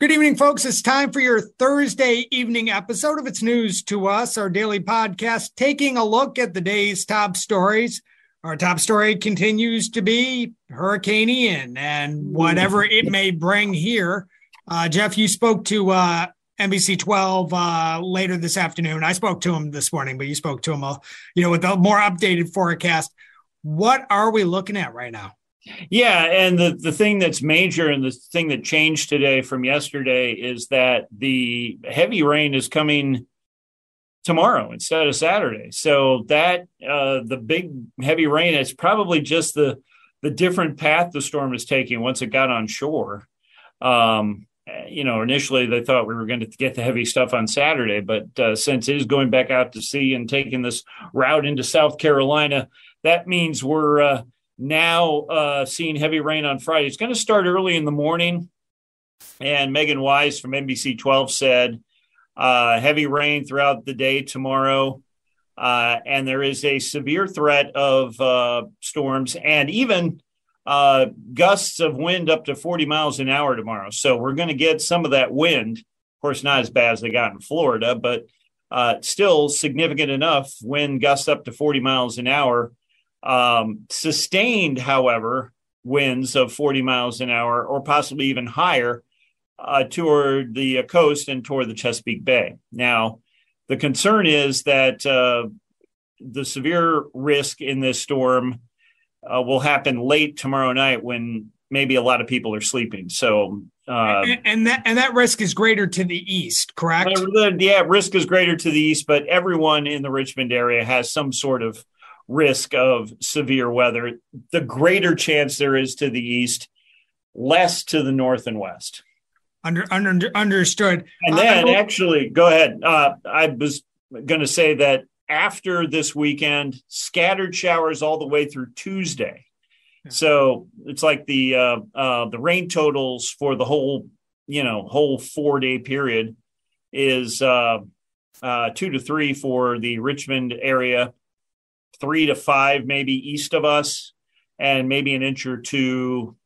Good evening, folks. It's time for your Thursday evening episode of It's News to Us, our daily podcast, taking a look at the day's top stories. Our top story continues to be Hurricane Ian and whatever it may bring here. Uh, Jeff, you spoke to uh, NBC 12 uh, later this afternoon. I spoke to him this morning, but you spoke to him, uh, you know, with a more updated forecast. What are we looking at right now? Yeah, and the the thing that's major and the thing that changed today from yesterday is that the heavy rain is coming tomorrow instead of Saturday. So that uh, the big heavy rain is probably just the the different path the storm is taking once it got on shore. Um, you know, initially they thought we were going to get the heavy stuff on Saturday, but uh, since it is going back out to sea and taking this route into South Carolina, that means we're uh, now uh, seeing heavy rain on Friday. It's going to start early in the morning. And Megan Wise from NBC 12 said uh, heavy rain throughout the day tomorrow. Uh, and there is a severe threat of uh, storms and even uh, gusts of wind up to 40 miles an hour tomorrow. So we're going to get some of that wind. Of course, not as bad as they got in Florida, but uh, still significant enough wind gusts up to 40 miles an hour um, sustained, however, winds of 40 miles an hour or possibly even higher uh, toward the coast and toward the Chesapeake Bay. Now, the concern is that uh, the severe risk in this storm uh, will happen late tomorrow night when maybe a lot of people are sleeping. So, uh, and, and, that and that risk is greater to the east, correct? yeah, risk is greater to the east, but everyone in the Richmond area has some sort of risk of severe weather, the greater chance there is to the east, less to the north and west. Under, under understood. And then, uh, actually, go ahead. Uh, I was going to say that after this weekend, scattered showers all the way through Tuesday. So it's like the uh, uh, the rain totals for the whole you know whole four day period is uh, uh, two to three for the Richmond area, three to five, maybe east of us, and maybe an inch or two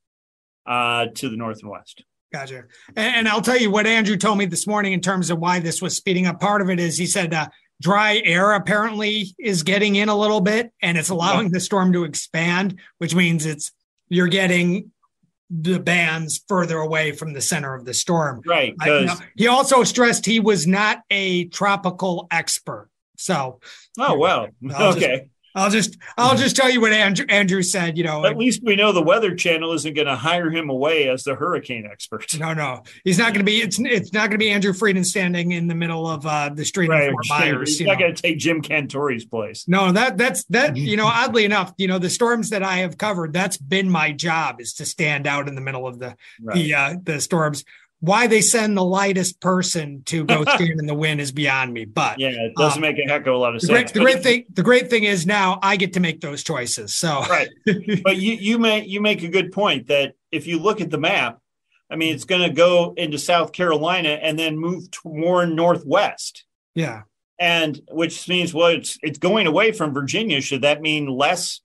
uh, to the north and west. Gotcha. And, and, I'll tell you what Andrew told me this morning in terms of why this was speeding up. Part of it is he said uh, dry air apparently is getting in a little bit, and it's allowing yeah. the storm to expand, which means it's you're getting the bands further away from the center of the storm. Right. I, you know, he also stressed he was not a tropical expert. So, oh well, okay. I'll just I'll just tell you what Andrew, Andrew said. You know, at least we know the Weather Channel isn't going to hire him away as the hurricane expert. No, no, he's not going to be. It's it's not going to be Andrew Freiden standing in the middle of uh, the street right, in Fort Myers. He's not going to take Jim Cantore's place. No, that that's that. You know, oddly enough, you know the storms that I have covered. That's been my job is to stand out in the middle of the right. the uh, the storms why they send the lightest person to go stand in the wind is beyond me. But yeah, it doesn't um, make a heck of a lot of the sense. Great, the great thing, the great thing is now I get to make those choices. So right, but you you make you make a good point that if you look at the map, I mean, it's going to go into South Carolina and then move to more northwest. Yeah, and which means well, it's it's going away from Virginia. Should that mean less?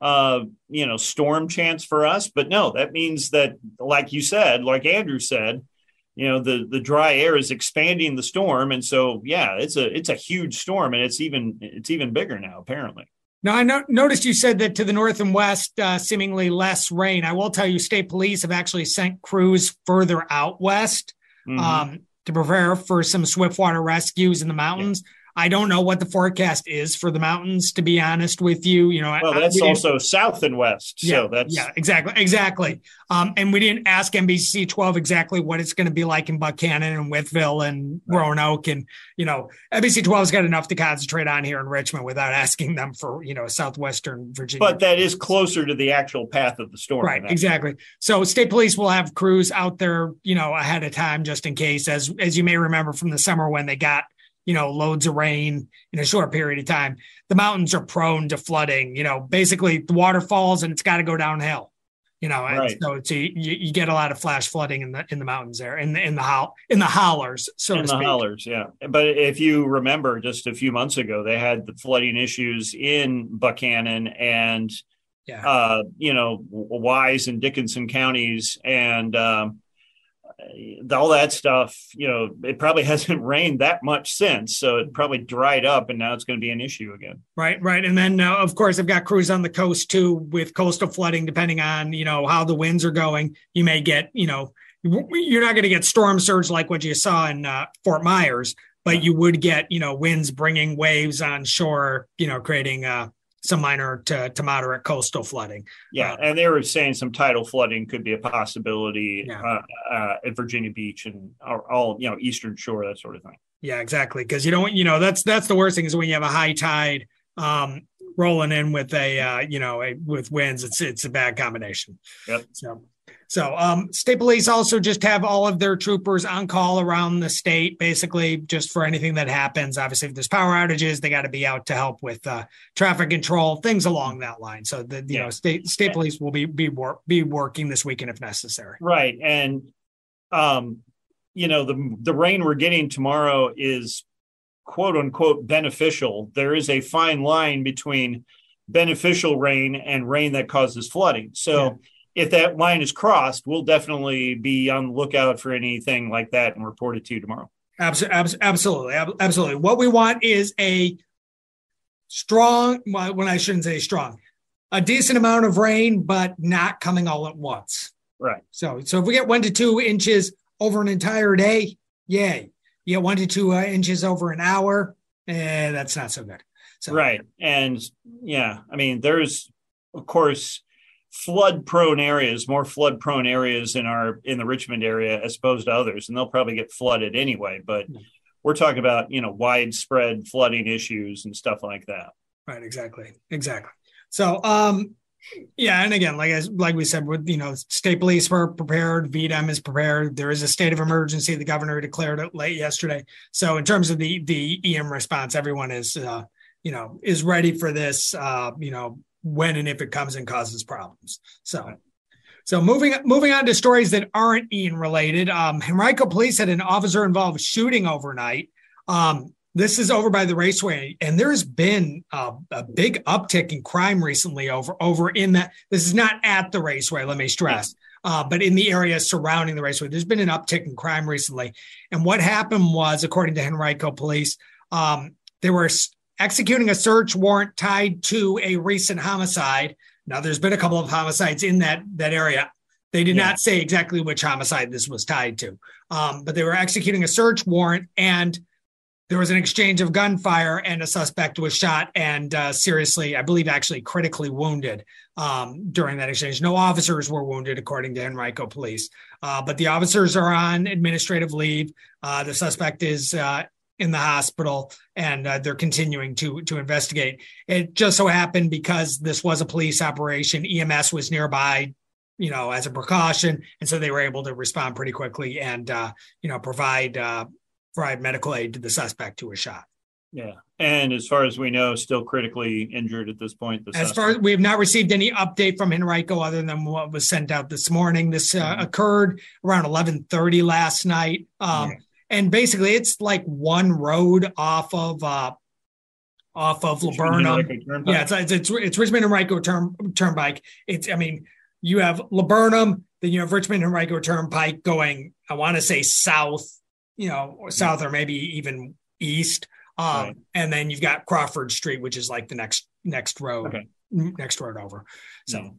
Uh, you know, storm chance for us, but no, that means that, like you said, like Andrew said, you know the the dry air is expanding the storm. And so yeah it's a it's a huge storm and it's even it's even bigger now apparently. Now i no- noticed you said that to the north and west uh, seemingly less rain. I will tell you state police have actually sent crews further out west mm-hmm. um, to prepare for some swiftwater rescues in the mountains I don't know what the forecast is for the mountains, to be honest with you. You know, well, that's also south and west. Yeah, so that's yeah, exactly, exactly. Um, and we didn't ask NBC 12 exactly what it's going to be like in Buchanan and Wytheville and. Roanoke, and you know, NBC 12's got enough to concentrate on here in Richmond without asking them for you know southwestern Virginia. But that is closer to the actual path of the storm, right? Exactly. So state police will have crews out there, you know, ahead of time just in case, as as you may remember from the summer when they got you know, loads of rain in a short period of time. The mountains are prone to flooding. You know, basically the water falls and it's got to go downhill. You know, right. so it's a, you, you, get a lot of flash flooding in the in the mountains there, in the in the in the hollers, so in the speak. hollers, yeah. But if you remember, just a few months ago, they had the flooding issues in Buchanan and yeah. uh, you know Wise and Dickinson counties, and um, all that stuff, you know, it probably hasn't rained that much since. So it probably dried up and now it's going to be an issue again. Right, right. And then, uh, of course, I've got crews on the coast too with coastal flooding, depending on, you know, how the winds are going. You may get, you know, you're not going to get storm surge like what you saw in uh, Fort Myers, but you would get, you know, winds bringing waves on shore, you know, creating, uh, some minor to, to moderate coastal flooding. Yeah, uh, and they were saying some tidal flooding could be a possibility yeah. uh, uh, at Virginia Beach and all you know Eastern Shore that sort of thing. Yeah, exactly. Because you don't you know that's that's the worst thing is when you have a high tide um, rolling in with a uh, you know a, with winds. It's it's a bad combination. Yep. So so, um, state police also just have all of their troopers on call around the state, basically just for anything that happens. Obviously, if there's power outages, they got to be out to help with uh, traffic control, things along that line. So, the you yeah. know, state state police will be be wor- be working this weekend if necessary. Right, and um, you know, the the rain we're getting tomorrow is quote unquote beneficial. There is a fine line between beneficial rain and rain that causes flooding. So. Yeah if that line is crossed, we'll definitely be on the lookout for anything like that and report it to you tomorrow. Absolutely, absolutely, absolutely. What we want is a strong. When I shouldn't say strong, a decent amount of rain, but not coming all at once. Right. So, so if we get one to two inches over an entire day, yay. You get one to two uh, inches over an hour, eh, that's not so good. So. Right, and yeah, I mean, there's of course flood prone areas, more flood prone areas in our in the Richmond area as opposed to others, and they'll probably get flooded anyway. But we're talking about you know widespread flooding issues and stuff like that. Right. Exactly. Exactly. So, um, yeah, and again, like as like we said, with you know, state police were prepared, VDM is prepared. There is a state of emergency. The governor declared it late yesterday. So, in terms of the the EM response, everyone is uh, you know is ready for this. Uh, you know, when and if it comes and causes problems. So, so moving moving on to stories that aren't Ian related. Um, Henrico Police had an officer involved shooting overnight. Um, this is over by the raceway, and there's been a, a, big uptick in crime recently over over in that. This is not at the raceway. Let me stress. Uh, but in the area surrounding the raceway, there's been an uptick in crime recently. And what happened was, according to Henrico Police, um, there were executing a search warrant tied to a recent homicide. Now, there's been a couple of homicides in that that area. They did yeah. not say exactly which homicide this was tied to, um, but they were executing a search warrant, and there was an exchange of gunfire, and a suspect was shot and uh, seriously, I believe, actually critically wounded um, during that exchange. No officers were wounded, according to Henrico police, uh, but the officers are on administrative leave. Uh, the suspect is uh, in the hospital and uh, they're continuing to to investigate. It just so happened because this was a police operation ems was nearby you know as a precaution and so they were able to respond pretty quickly and uh, you know provide uh, provide medical aid to the suspect who was shot. Yeah. And as far as we know still critically injured at this point as suspect. far as we have not received any update from henrico other than what was sent out this morning. This uh, mm-hmm. occurred around 11.30 last night. Um, yeah and basically it's like one road off of uh off of Laburnum. Yeah, it's, it's it's it's Richmond and Henrico turn, Turnpike. It's I mean you have Laburnum, then you have Richmond and Henrico Turnpike going. I want to say south, you know, or south or maybe even east. Um, right. and then you've got Crawford Street, which is like the next next road, okay. next road over. So.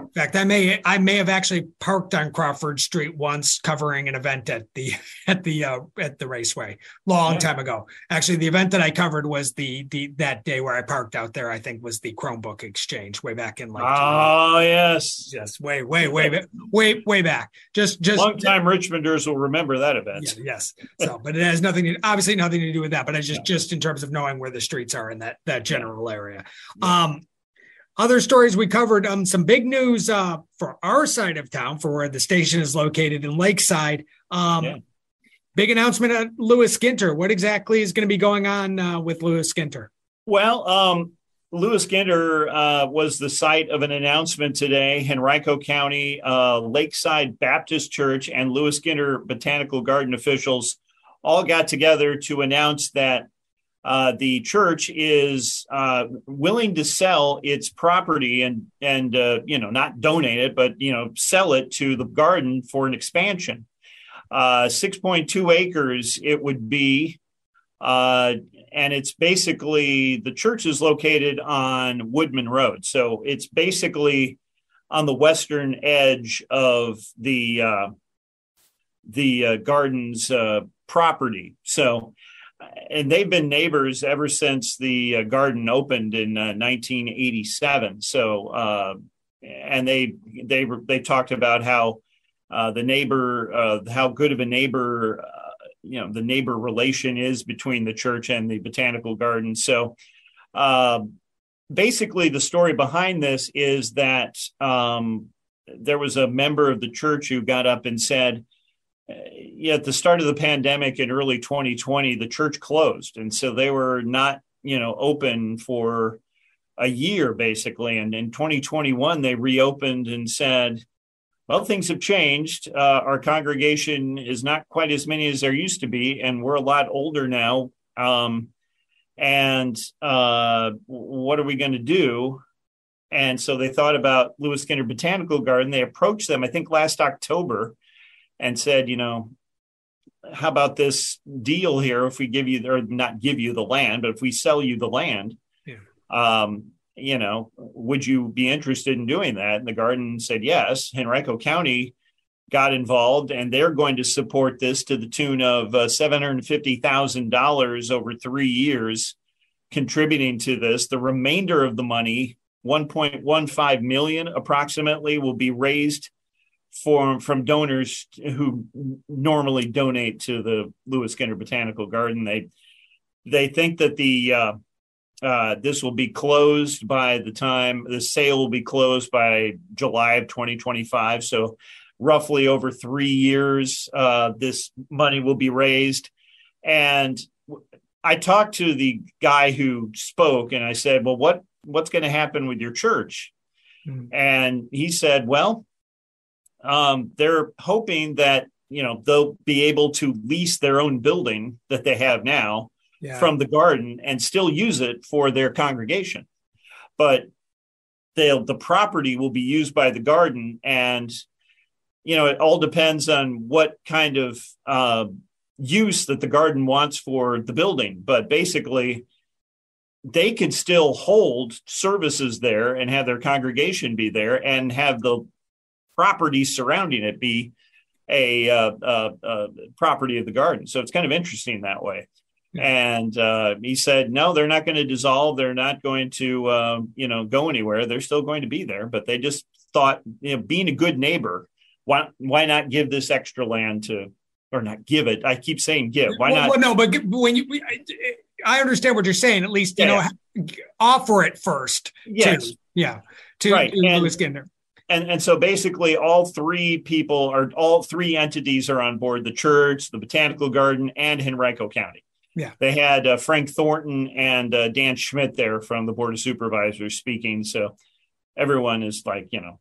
In fact, I may I may have actually parked on Crawford Street once, covering an event at the at the uh, at the raceway long yeah. time ago. Actually, the event that I covered was the the that day where I parked out there. I think was the Chromebook exchange way back in like oh yes yes way way way way way back. Just just long time Richmonders will remember that event. Yeah, yes. So, but it has nothing to obviously nothing to do with that. But I just just in terms of knowing where the streets are in that that general area. Um, other stories we covered um, some big news uh, for our side of town for where the station is located in Lakeside. Um, yeah. Big announcement at Lewis Ginter. What exactly is going to be going on uh, with Lewis Ginter? Well, um, Lewis Ginter uh, was the site of an announcement today. Henrico County, uh, Lakeside Baptist Church, and Lewis Ginter Botanical Garden officials all got together to announce that uh, the church is uh, willing to sell its property and and uh, you know not donate it, but you know sell it to the garden for an expansion. Uh, six point two acres it would be, uh, and it's basically the church is located on Woodman Road, so it's basically on the western edge of the the gardens property. So and they've been neighbors ever since the uh, garden opened in uh, 1987. So, uh, and they they they talked about how uh, the neighbor, uh, how good of a neighbor, uh, you know, the neighbor relation is between the church and the botanical garden. So, basically, the story behind this is that um, there was a member of the church who got up and said at the start of the pandemic in early 2020, the church closed. And so they were not, you know, open for a year basically. And in 2021, they reopened and said, well, things have changed. Uh, our congregation is not quite as many as there used to be, and we're a lot older now. Um, and uh, what are we going to do? And so they thought about Lewis Ginter Botanical Garden. They approached them, I think, last October and said, you know, how about this deal here? If we give you, or not give you the land, but if we sell you the land, yeah. um, you know, would you be interested in doing that? And the garden said yes. Henrico County got involved, and they're going to support this to the tune of uh, seven hundred fifty thousand dollars over three years, contributing to this. The remainder of the money, one point one five million approximately, will be raised from from donors who normally donate to the Lewis Ginter Botanical Garden. They they think that the uh, uh, this will be closed by the time the sale will be closed by July of 2025. So roughly over three years, uh, this money will be raised. And I talked to the guy who spoke, and I said, "Well, what what's going to happen with your church?" Mm-hmm. And he said, "Well." Um, they're hoping that you know they'll be able to lease their own building that they have now yeah. from the garden and still use it for their congregation but they'll the property will be used by the garden and you know it all depends on what kind of uh, use that the garden wants for the building but basically they could still hold services there and have their congregation be there and have the property surrounding it be a uh, uh, uh, property of the garden. So it's kind of interesting that way. And uh, he said, no, they're not going to dissolve. They're not going to, um, you know, go anywhere. They're still going to be there. But they just thought, you know, being a good neighbor, why why not give this extra land to, or not give it? I keep saying give. Why well, not? Well, no, but when you, I understand what you're saying. At least you yeah. know, offer it first. Yes. To, yeah. To, right. Lewis Ginter and and so basically all three people are all three entities are on board the church the botanical garden and henrico county. Yeah. They had uh, frank thornton and uh, dan schmitt there from the board of supervisors speaking. So everyone is like you know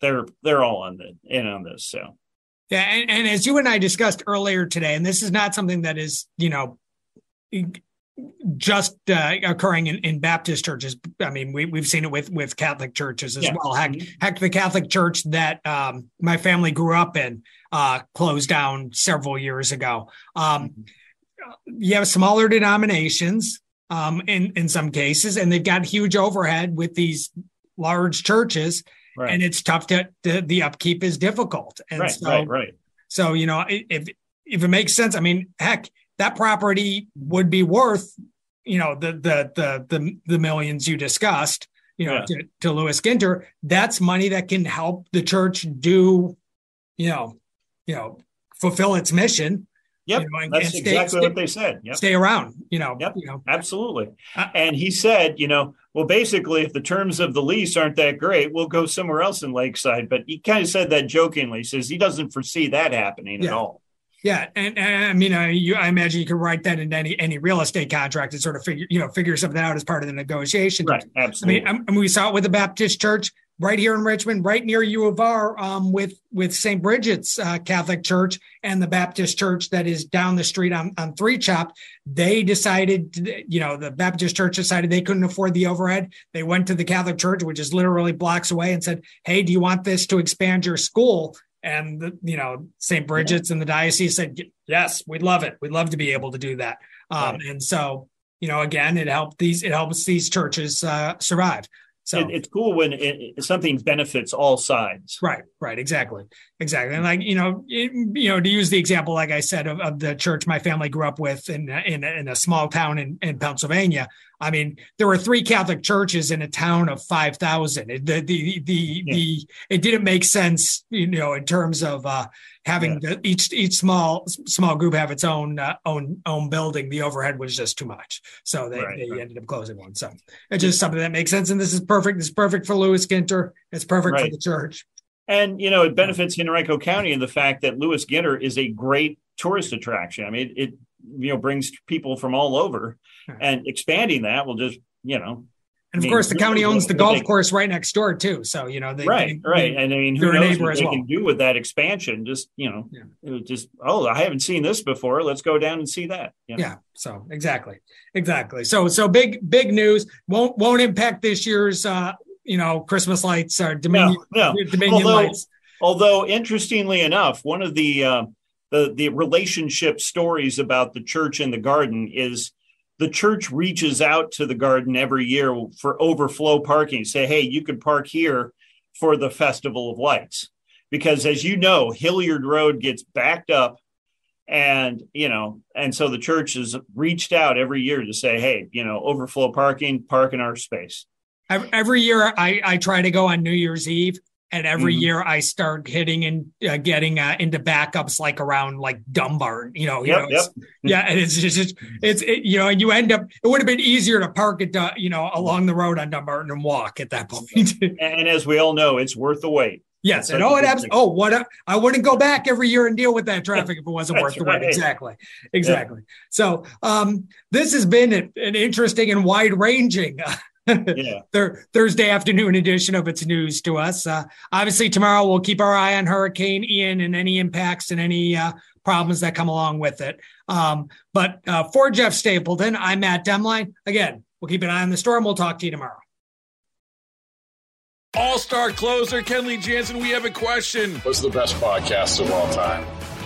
they're they're all on the in on this so. Yeah and, and as you and i discussed earlier today and this is not something that is you know just uh, occurring in, in Baptist churches. I mean, we, we've seen it with with Catholic churches as yeah. well. Heck, mm-hmm. heck, the Catholic church that um, my family grew up in uh, closed down several years ago. Um, mm-hmm. You have smaller denominations um, in in some cases, and they've got huge overhead with these large churches. right. and it's tough to, to, the upkeep is difficult. And right, so, right, right. So you know, if if it makes sense, I mean, heck, that property would be worth, you know, the the the the, the millions you discussed, you know, yeah. to, to Lewis Ginter. That's money that can help the church do, you know, you know, fulfill its mission Yep, you know, and, that's and stay, exactly stay, what they said. Yep. Stay around, you know. Yep, you know. absolutely. Uh, and he said, you know, well, basically, if the terms of the lease aren't that great, we'll go somewhere else in Lakeside. But he kind of said that jokingly. He says he doesn't foresee that happening yeah. at all. Yeah, and, and I mean, I, you, I imagine you could write that in any any real estate contract and sort of figure, you know, figure something out as part of the negotiation. Right, absolutely. I mean, I mean, we saw it with the Baptist Church right here in Richmond, right near U of R, um, with with St. Bridget's uh, Catholic Church and the Baptist Church that is down the street on on Three Chopt. They decided, to, you know, the Baptist Church decided they couldn't afford the overhead. They went to the Catholic Church, which is literally blocks away, and said, "Hey, do you want this to expand your school?" And the, you know, St. Bridget's yeah. and the diocese said, "Yes, we'd love it. We'd love to be able to do that." Um, right. And so, you know, again, it helped these it helps these churches uh, survive. So it, it's cool when it, something benefits all sides. Right, right, exactly, exactly. And like you know, it, you know, to use the example, like I said, of, of the church my family grew up with in in, in a small town in, in Pennsylvania. I mean, there were three Catholic churches in a town of five thousand. The the the yeah. the it didn't make sense, you know, in terms of uh, having yeah. the, each each small small group have its own uh, own own building. The overhead was just too much, so they, right, they right. ended up closing one. So it's just something that makes sense, and this is perfect. This is perfect for Lewis Ginter. It's perfect right. for the church. And you know, it benefits Henrico County in the fact that Lewis Ginter is a great tourist attraction. I mean, it, it you know brings people from all over, and expanding that will just you know. And of I mean, course, the county owns the golf they, course right next door too. So you know, they, right, they, right, and I mean, who knows what they well. can do with that expansion? Just you know, yeah. just oh, I haven't seen this before. Let's go down and see that. You know? Yeah. So exactly, exactly. So so big big news won't won't impact this year's uh you know Christmas lights or Dominion no, no. Dominion although, lights. Although interestingly enough, one of the uh, the the relationship stories about the church and the garden is the church reaches out to the garden every year for overflow parking. Say, hey, you can park here for the Festival of Lights, because as you know, Hilliard Road gets backed up and you know and so the church has reached out every year to say hey you know overflow parking park in our space every year I, I try to go on New Year's Eve. And every mm-hmm. year I start hitting and uh, getting uh, into backups like around like Dumbarton, you know, you yep, know, yep. yeah. And it's just, it's, it, you know, and you end up, it would have been easier to park it, uh, you know, along the road on Dumbarton and walk at that point. and as we all know, it's worth the wait. Yes, and oh, it abs- oh, what a, I wouldn't go back every year and deal with that traffic if it wasn't worth the right. wait. Exactly, exactly. Yeah. So, um, this has been an, an interesting and wide ranging yeah. Thursday afternoon edition of its news to us. Uh, obviously, tomorrow we'll keep our eye on Hurricane Ian and any impacts and any uh, problems that come along with it. Um, but uh, for Jeff Stapleton, I'm Matt Demline. Again, we'll keep an eye on the storm. We'll talk to you tomorrow. All star closer Kenley Jansen, we have a question. What's the best podcast of all time?